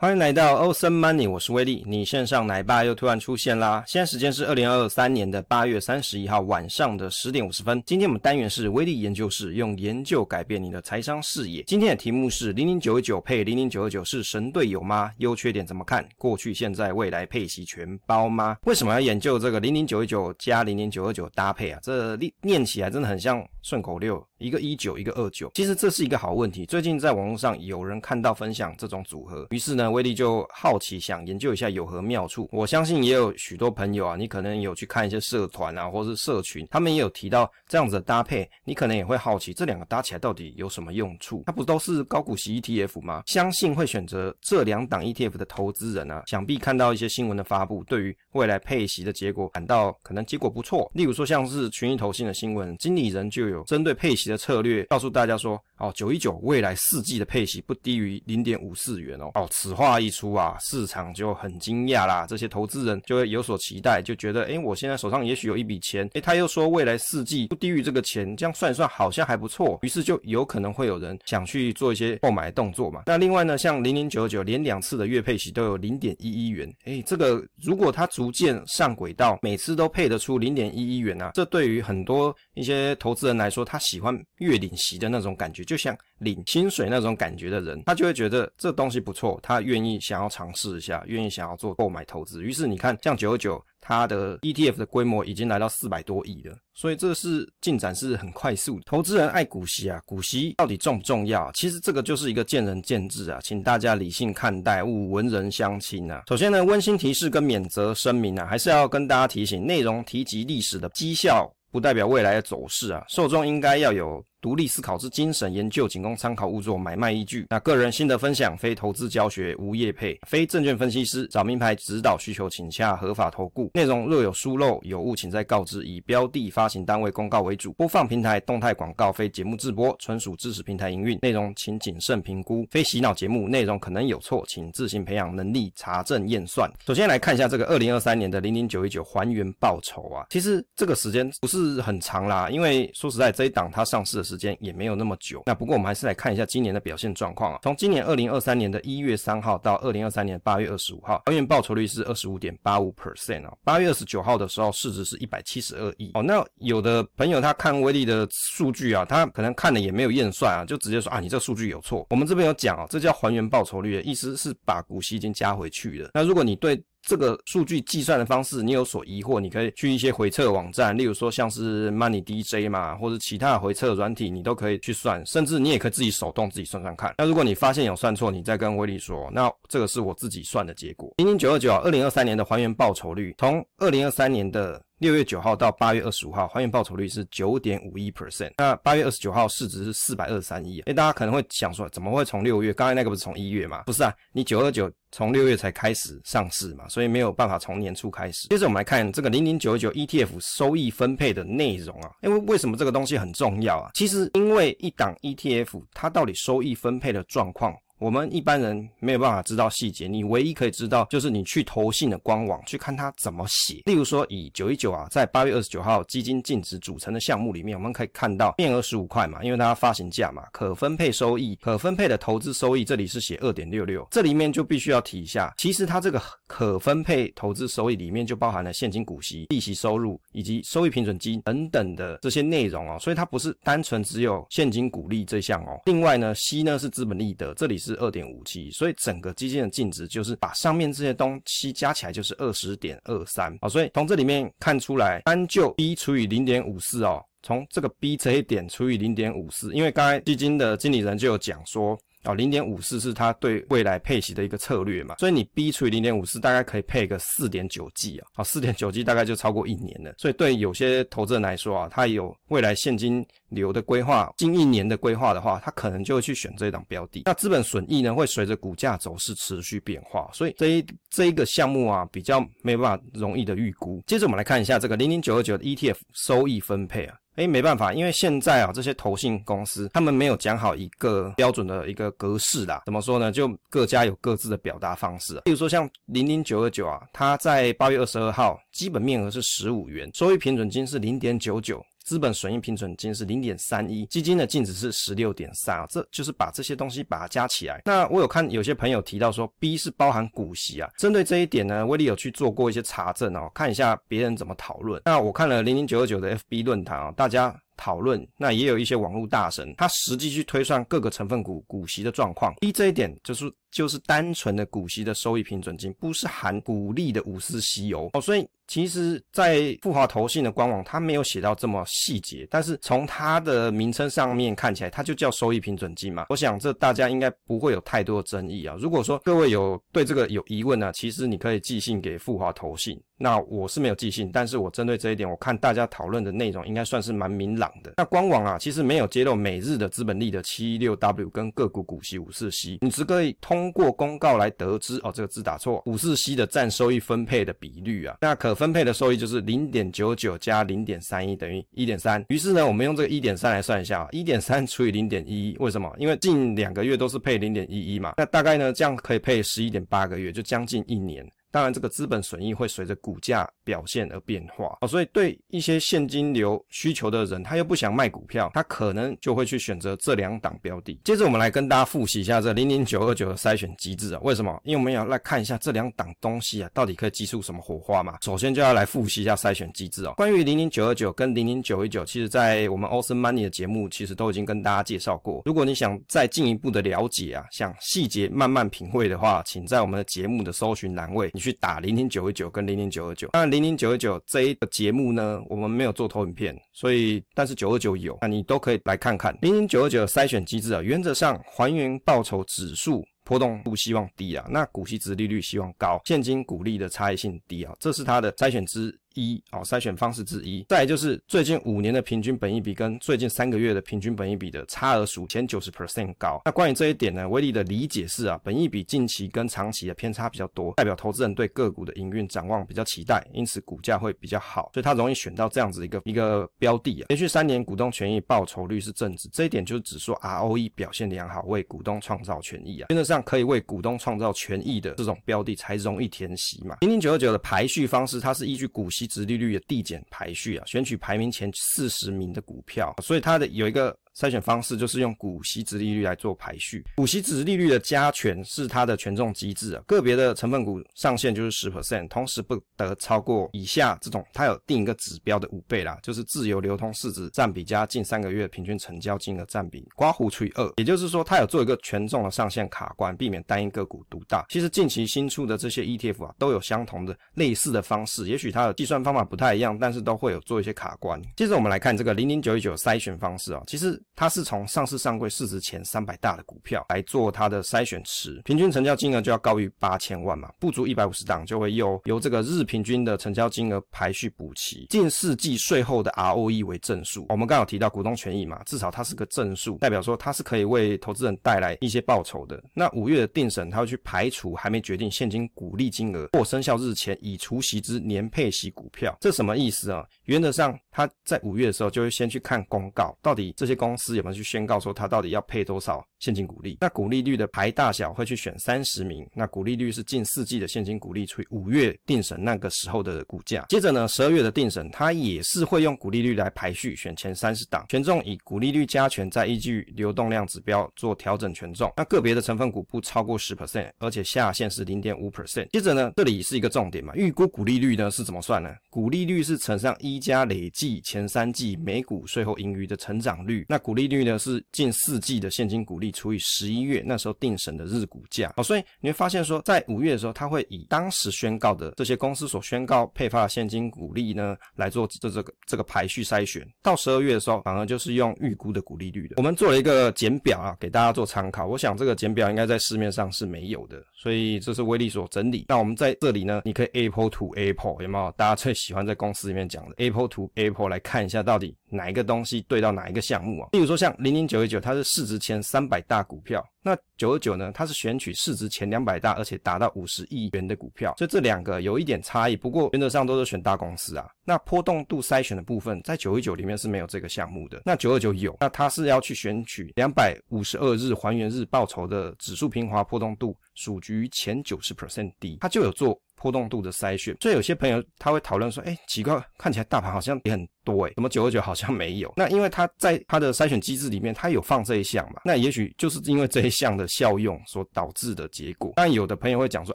欢迎来到 Awesome Money，我是威利。你线上奶爸又突然出现啦！现在时间是二零二三年的八月三十一号晚上的十点五十分。今天我们单元是威利研究室，用研究改变你的财商视野。今天的题目是零零九九配零零九二九是神队友吗？优缺点怎么看？过去、现在、未来配齐全包吗？为什么要研究这个零零九九加零零九二九搭配啊？这念起来真的很像顺口溜，一个一九，一个二九。其实这是一个好问题。最近在网络上有人看到分享这种组合，于是呢。威力就好奇想研究一下有何妙处。我相信也有许多朋友啊，你可能有去看一些社团啊，或是社群，他们也有提到这样子的搭配，你可能也会好奇这两个搭起来到底有什么用处？它不都是高股息 ETF 吗？相信会选择这两档 ETF 的投资人啊，想必看到一些新闻的发布，对于未来配息的结果感到可能结果不错。例如说像是群益投信的新闻，经理人就有针对配息的策略，告诉大家说，哦，九一九未来四季的配息不低于零点五四元哦，哦，此。话一出啊，市场就很惊讶啦。这些投资人就会有所期待，就觉得，诶，我现在手上也许有一笔钱，诶，他又说未来四季不低于这个钱，这样算一算好像还不错。于是就有可能会有人想去做一些购买动作嘛。那另外呢，像零零九九连两次的月配息都有零点一一元，诶，这个如果它逐渐上轨道，每次都配得出零点一一元啊，这对于很多一些投资人来说，他喜欢月领息的那种感觉，就像领薪水那种感觉的人，他就会觉得这东西不错，他。愿意想要尝试一下，愿意想要做购买投资，于是你看，像九九，它的 ETF 的规模已经来到四百多亿了，所以这是进展是很快速。投资人爱股息啊，股息到底重不重要？其实这个就是一个见仁见智啊，请大家理性看待，勿文人相轻啊。首先呢，温馨提示跟免责声明啊，还是要跟大家提醒，内容提及历史的绩效，不代表未来的走势啊，受众应该要有。独立思考之精神，研究仅供参考，勿作买卖依据。那个人心得分享，非投资教学，无业配，非证券分析师，找名牌指导需求，请洽合法投顾。内容若有疏漏有误，请再告知。以标的、发行单位公告为主，播放平台动态广告，非节目制播，纯属支持平台营运。内容请谨慎评估，非洗脑节目。内容可能有错，请自行培养能力，查证验算。首先来看一下这个二零二三年的零零九一九还原报酬啊，其实这个时间不是很长啦，因为说实在，这一档它上市的。时间也没有那么久，那不过我们还是来看一下今年的表现状况啊。从今年二零二三年的一月三号到二零二三年八月二十五号，还原报酬率是二十五点八五 percent 哦。八月二十九号的时候，市值是一百七十二亿哦。那有的朋友他看威力的数据啊，他可能看了也没有验算啊，就直接说啊，你这数据有错。我们这边有讲啊，这叫还原报酬率的意思是把股息已经加回去了。那如果你对这个数据计算的方式，你有所疑惑，你可以去一些回测网站，例如说像是 Money DJ 嘛，或者其他的回测软体，你都可以去算，甚至你也可以自己手动自己算算看。那如果你发现有算错，你再跟威力说，那这个是我自己算的结果。零零九二九，二零二三年的还原报酬率，从二零二三年的。六月九号到八月二十五号，还原报酬率是九点五一 percent。那八月二十九号市值是四百二十三亿。诶，大家可能会想说，怎么会从六月？刚才那个不是从一月吗？不是啊，你九二九从六月才开始上市嘛，所以没有办法从年初开始。接着我们来看这个零零九九 ETF 收益分配的内容啊。因为为什么这个东西很重要啊？其实因为一档 ETF 它到底收益分配的状况。我们一般人没有办法知道细节，你唯一可以知道就是你去投信的官网去看它怎么写。例如说，以九一九啊，在八月二十九号基金净值组成的项目里面，我们可以看到面额十五块嘛，因为它发行价嘛，可分配收益、可分配的投资收益，这里是写二点六六，这里面就必须要提一下，其实它这个可分配投资收益里面就包含了现金股息、利息收入以及收益平准金等等的这些内容哦，所以它不是单纯只有现金股利这项哦。另外呢，C 呢是资本利得，这里是。是二点五七，所以整个基金的净值就是把上面这些东西加起来就是二十点二三啊，所以从这里面看出来，单就 B 除以零点五四哦，从这个 B 这一点除以零点五四，因为刚才基金的经理人就有讲说。好，零点五四是他对未来配息的一个策略嘛，所以你 B 除以零点五四，大概可以配个四点九 G 啊，好，四点九 G 大概就超过一年了。所以对有些投资人来说啊，他有未来现金流的规划，近一年的规划的话，他可能就会去选这一档标的。那资本损益呢，会随着股价走势持续变化，所以这一这一个项目啊，比较没办法容易的预估。接着我们来看一下这个零零九二九的 ETF 收益分配啊。哎，没办法，因为现在啊，这些投信公司他们没有讲好一个标准的一个格式啦。怎么说呢？就各家有各自的表达方式。比如说像零零九二九啊，它在八月二十二号基本面额是十五元，收益平准金是零点九九。资本损益平准金是零点三一，基金的净值是十六点三啊，这就是把这些东西把它加起来。那我有看有些朋友提到说 B 是包含股息啊，针对这一点呢，威利有去做过一些查证哦，看一下别人怎么讨论。那我看了零零九二九的 FB 论坛啊，大家。讨论，那也有一些网络大神，他实际去推算各个成分股股息的状况。第一，这一点就是就是单纯的股息的收益平准金，不是含股利的五四息哦。哦，所以其实，在富华投信的官网，它没有写到这么细节，但是从它的名称上面看起来，它就叫收益平准金嘛。我想这大家应该不会有太多的争议啊。如果说各位有对这个有疑问呢，其实你可以寄信给富华投信。那我是没有寄信，但是我针对这一点，我看大家讨论的内容应该算是蛮明朗的。那官网啊，其实没有揭露每日的资本利得七六 W 跟个股股息五四 C，你只可以通过公告来得知哦，这个字打错，五四 C 的占收益分配的比率啊，那可分配的收益就是零点九九加零点三一等于一点三。于是呢，我们用这个一点三来算一下，一点三除以零点一一，为什么？因为近两个月都是配零点一一嘛，那大概呢，这样可以配十一点八个月，就将近一年。当然，这个资本损益会随着股价表现而变化哦，所以对一些现金流需求的人，他又不想卖股票，他可能就会去选择这两档标的。接着，我们来跟大家复习一下这零零九二九的筛选机制啊。为什么？因为我们要来看一下这两档东西啊，到底可以激出什么火花嘛。首先就要来复习一下筛选机制哦。关于零零九二九跟零零九一九，其实在我们 Awesome Money 的节目，其实都已经跟大家介绍过。如果你想再进一步的了解啊，想细节慢慢品味的话，请在我们的节目的搜寻栏位，你去打零零九一九跟零零九二九。当然，零零零九二九这一个节目呢，我们没有做投影片，所以但是九二九有，那你都可以来看看零零九二九筛选机制啊。原则上还原报酬指数波动不希望低啊，那股息值利率希望高，现金股利的差异性低啊，这是它的筛选之一哦，筛选方式之一。再就是最近五年的平均本益比跟最近三个月的平均本益比的差额数前九十 percent 高。那关于这一点呢，威力的理解是啊，本益比近期跟长期的偏差比较多，代表投资人对个股的营运展望比较期待，因此股价会比较好，所以他容易选到这样子一个一个标的啊。连续三年股东权益报酬率是正值，这一点就是指说 ROE 表现良好，为股东创造权益啊。原则上可以为股东创造权益的这种标的才容易填息嘛。零零九二九的排序方式，它是依据股息殖利率的递减排序啊，选取排名前四十名的股票，所以它的有一个。筛选方式就是用股息值利率来做排序，股息值利率的加权是它的权重机制啊，个别的成分股上限就是十 percent，同时不得超过以下这种，它有定一个指标的五倍啦，就是自由流通市值占比加近三个月平均成交金额占比，刮胡除以二，也就是说它有做一个权重的上限卡关，避免单一个股独大。其实近期新出的这些 ETF 啊，都有相同的类似的方式，也许它的计算方法不太一样，但是都会有做一些卡关。接着我们来看这个零零九一九筛选方式啊，其实。它是从上市上柜市值前三百大的股票来做它的筛选池，平均成交金额就要高于八千万嘛，不足一百五十档就会由由这个日平均的成交金额排序补齐，近四季税后的 ROE 为正数。我们刚好提到股东权益嘛，至少它是个正数，代表说它是可以为投资人带来一些报酬的。那五月的定审，它会去排除还没决定现金股利金额或生效日前已除息之年配息股票，这什么意思啊？原则上，它在五月的时候就会先去看公告，到底这些公司。有没有去宣告说他到底要配多少现金股利？那股利率的排大小会去选三十名，那股利率是近四季的现金股利除以五月定审那个时候的股价。接着呢，十二月的定审，它也是会用股利率来排序，选前三十档，权重以股利率加权，再依据流动量指标做调整权重。那个别的成分股不超过十 percent，而且下限是零点五 percent。接着呢，这里是一个重点嘛，预估股利率呢是怎么算呢？股利率是乘上一加累计前三季每股税后盈余的成长率，那股利率呢是近四季的现金股利除以十一月那时候定审的日股价。好，所以你会发现说，在五月的时候，它会以当时宣告的这些公司所宣告配发的现金股利呢来做这这个这个排序筛选。到十二月的时候，反而就是用预估的股利率的。我们做了一个简表啊，给大家做参考。我想这个简表应该在市面上是没有的，所以这是威利所整理。那我们在这里呢，你可以 Apple to Apple，有没有？大家最喜欢在公司里面讲的 Apple to Apple 来看一下到底。哪一个东西对到哪一个项目啊？例如说像零零九一九，它是市值前三百大股票，那九二九呢，它是选取市值前两百大，而且达到五十亿元的股票，所以这两个有一点差异。不过原则上都是选大公司啊。那波动度筛选的部分，在九一九里面是没有这个项目的，那九二九有，那它是要去选取两百五十二日还原日报酬的指数平滑波动度属于前九十 percent 低，它就有做。波动度的筛选，所以有些朋友他会讨论说，哎，奇怪，看起来大盘好像也很多诶，怎么九二九好像没有。那因为它在它的筛选机制里面，它有放这一项嘛，那也许就是因为这一项的效用所导致的结果。但有的朋友会讲说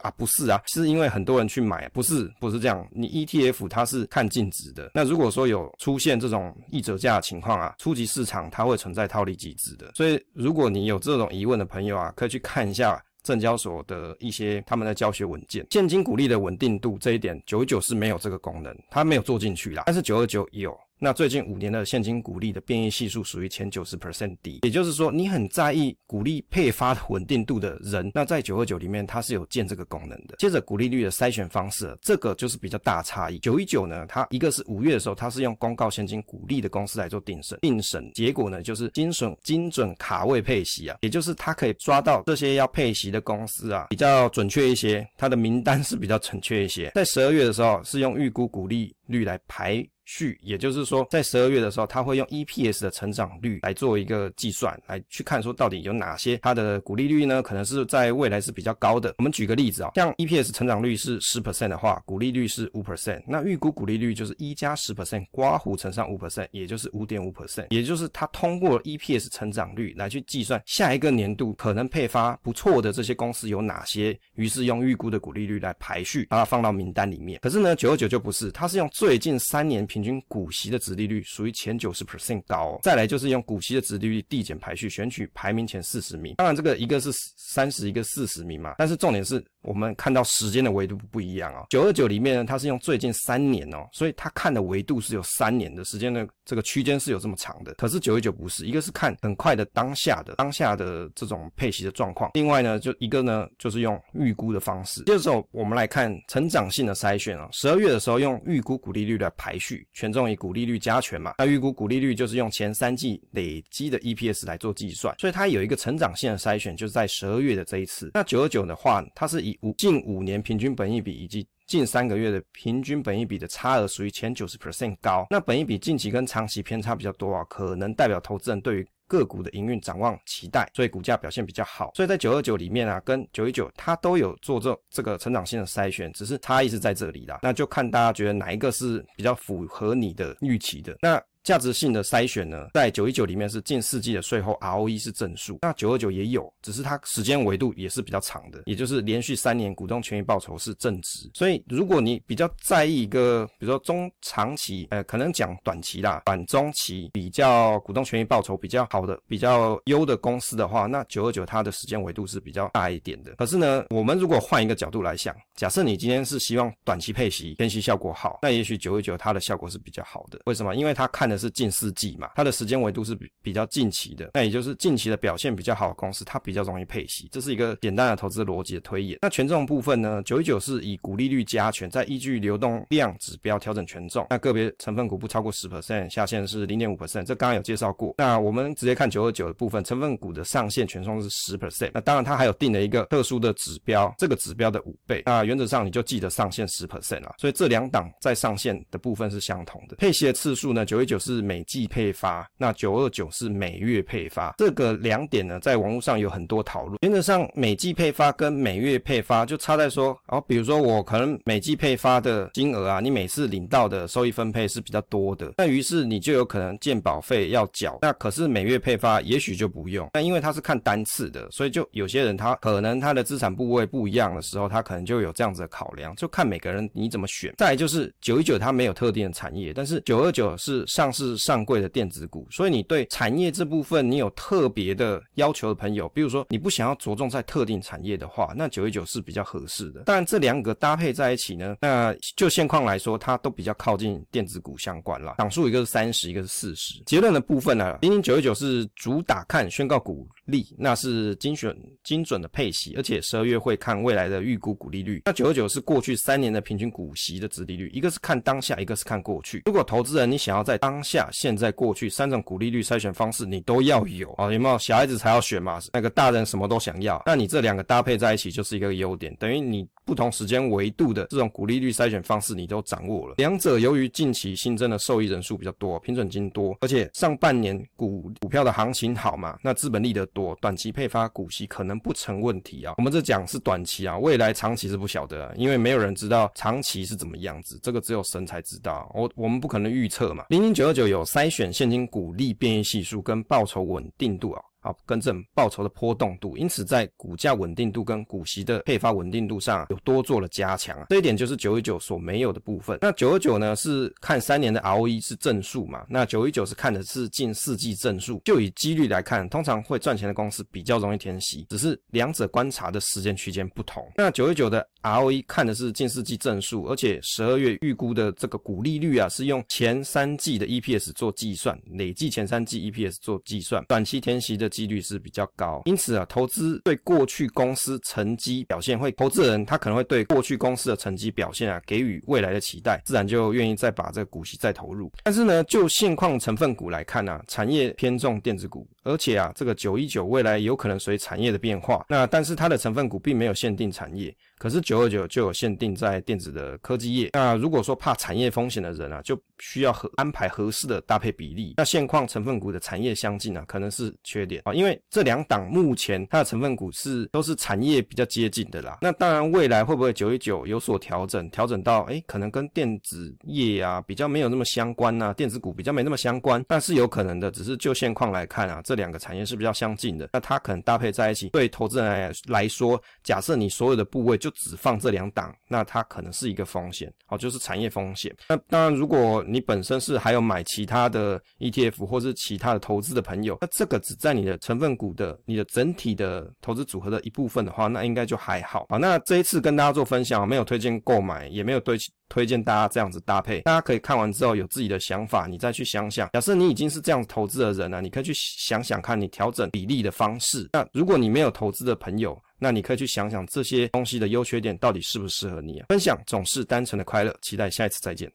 啊，不是啊，是因为很多人去买，不是，不是这样。你 ETF 它是看净值的，那如果说有出现这种溢折价的情况啊，初级市场它会存在套利机制的。所以如果你有这种疑问的朋友啊，可以去看一下。证交所的一些他们的教学文件，现金股利的稳定度这一点，九九是没有这个功能，它没有做进去啦，但是九二九有。那最近五年的现金股利的变异系数属于前九十 percent 低，也就是说，你很在意股利配发的稳定度的人，那在九二九里面它是有建这个功能的。接着股利率的筛选方式，这个就是比较大差异。九一九呢，它一个是五月的时候，它是用公告现金股利的公司来做定审，定审结果呢就是精准精准卡位配息啊，也就是它可以抓到这些要配息的公司啊，比较准确一些，它的名单是比较准确一些。在十二月的时候是用预估股利率来排。序，也就是说，在十二月的时候，他会用 EPS 的成长率来做一个计算，来去看说到底有哪些它的股利率呢？可能是在未来是比较高的。我们举个例子啊，像 EPS 成长率是十 percent 的话，股利率是五 percent，那预估股利率就是一加十 percent，刮胡乘上五 percent，也就是五点五 percent，也就是他通过 EPS 成长率来去计算下一个年度可能配发不错的这些公司有哪些，于是用预估的股利率来排序，把它放到名单里面。可是呢，九二九就不是，它是用最近三年。平均股息的值利率属于前九十 percent 高哦，再来就是用股息的值利率递减排序，选取排名前四十名。当然，这个一个是三十，一个四十名嘛。但是重点是我们看到时间的维度不一样哦。九二九里面呢，它是用最近三年哦，所以它看的维度是有三年的时间的这个区间是有这么长的。可是九一九不是，一个是看很快的当下的当下的这种配息的状况，另外呢，就一个呢就是用预估的方式。这时候我们来看成长性的筛选啊，十二月的时候用预估股利率的排序。权重以股利率加权嘛，那预估股利率就是用前三季累积的 EPS 来做计算，所以它有一个成长性的筛选，就是在十二月的这一次。那九二九的话，它是以五近五年平均本益比以及近三个月的平均本益比的差额属于前九十 percent 高，那本益比近期跟长期偏差比较多啊，可能代表投资人对于个股的营运展望期待，所以股价表现比较好。所以在九二九里面啊，跟九一九它都有做这这个成长性的筛选，只是差异是在这里啦。那就看大家觉得哪一个是比较符合你的预期的。那。价值性的筛选呢，在九一九里面是近四季的税后 ROE 是正数，那九二九也有，只是它时间维度也是比较长的，也就是连续三年股东权益报酬是正值。所以如果你比较在意一个，比如说中长期，呃，可能讲短期啦，短中期比较股东权益报酬比较好的、比较优的公司的话，那九二九它的时间维度是比较大一点的。可是呢，我们如果换一个角度来想，假设你今天是希望短期配息、偏息效果好，那也许九二九它的效果是比较好的。为什么？因为它看的。是近四季嘛，它的时间维度是比比较近期的，那也就是近期的表现比较好的公司，它比较容易配息，这是一个简单的投资逻辑的推演。那权重部分呢，九一九是以股利率加权，再依据流动量指标调整权重，那个别成分股不超过十 percent，下限是零点五 percent，这刚刚有介绍过。那我们直接看九二九的部分，成分股的上限权重是十 percent，那当然它还有定了一个特殊的指标，这个指标的五倍，那原则上你就记得上限十 percent 了。所以这两档在上限的部分是相同的，配息的次数呢，九一九。是每季配发，那九二九是每月配发，这个两点呢，在网络上有很多讨论。原则上，每季配发跟每月配发就差在说，哦，比如说我可能每季配发的金额啊，你每次领到的收益分配是比较多的，那于是你就有可能建保费要缴。那可是每月配发也许就不用，那因为它是看单次的，所以就有些人他可能他的资产部位不一样的时候，他可能就有这样子的考量，就看每个人你怎么选。再就是九一九它没有特定的产业，但是九二九是上。是上柜的电子股，所以你对产业这部分你有特别的要求的朋友，比如说你不想要着重在特定产业的话，那九一九是比较合适的。但这两个搭配在一起呢，那就现况来说，它都比较靠近电子股相关了。档数一个是三十，一个是四十。结论的部分呢，零零九一九是主打看宣告股利，那是精选精准的配息，而且十二月会看未来的预估股利率。那九二九是过去三年的平均股息的殖利率，一个是看当下，一个是看过去。如果投资人你想要在当下、现在、过去三种股利率筛选方式，你都要有啊？有没有小孩子才要选嘛？那个大人什么都想要，那你这两个搭配在一起就是一个优点，等于你不同时间维度的这种股利率筛选方式你都掌握了。两者由于近期新增的受益人数比较多，平准金多，而且上半年股股票的行情好嘛，那资本利得多，短期配发股息可能不成问题啊。我们这讲是短期啊，未来长期是不晓得啊，因为没有人知道长期是怎么样子，这个只有神才知道。我我们不可能预测嘛。零零九二九有筛选现金股利变异系数跟报酬稳定度啊。好，更正报酬的波动度，因此在股价稳定度跟股息的配发稳定度上有多做了加强啊，这一点就是九一九所没有的部分。那九一九呢是看三年的 ROE 是正数嘛？那九一九是看的是近四季正数。就以几率来看，通常会赚钱的公司比较容易填息，只是两者观察的时间区间不同。那九一九的 ROE 看的是近四季正数，而且十二月预估的这个股利率啊是用前三季的 EPS 做计算，累计前三季 EPS 做计算，短期填息的。几率是比较高，因此啊，投资对过去公司成绩表现会，投资人他可能会对过去公司的成绩表现啊给予未来的期待，自然就愿意再把这个股息再投入。但是呢，就现况成分股来看呢、啊，产业偏重电子股，而且啊，这个九一九未来有可能随产业的变化，那但是它的成分股并没有限定产业。可是九二九就有限定在电子的科技业。那如果说怕产业风险的人啊，就需要合安排合适的搭配比例。那现况成分股的产业相近啊，可能是缺点啊，因为这两档目前它的成分股是都是产业比较接近的啦。那当然未来会不会九一九有所调整，调整到哎、可能跟电子业啊比较没有那么相关啊，电子股比较没那么相关，但是有可能的。只是就现况来看啊，这两个产业是比较相近的，那它可能搭配在一起，对投资人来来说，假设你所有的部位就只放这两档，那它可能是一个风险，好，就是产业风险。那当然，如果你本身是还有买其他的 ETF 或是其他的投资的朋友，那这个只在你的成分股的、你的整体的投资组合的一部分的话，那应该就还好。好，那这一次跟大家做分享，没有推荐购买，也没有推推荐大家这样子搭配。大家可以看完之后有自己的想法，你再去想想。假设你已经是这样投资的人了，你可以去想想看你调整比例的方式。那如果你没有投资的朋友，那你可以去想想这些东西的优缺点到底适不适合你啊。分享总是单纯的快乐，期待下一次再见。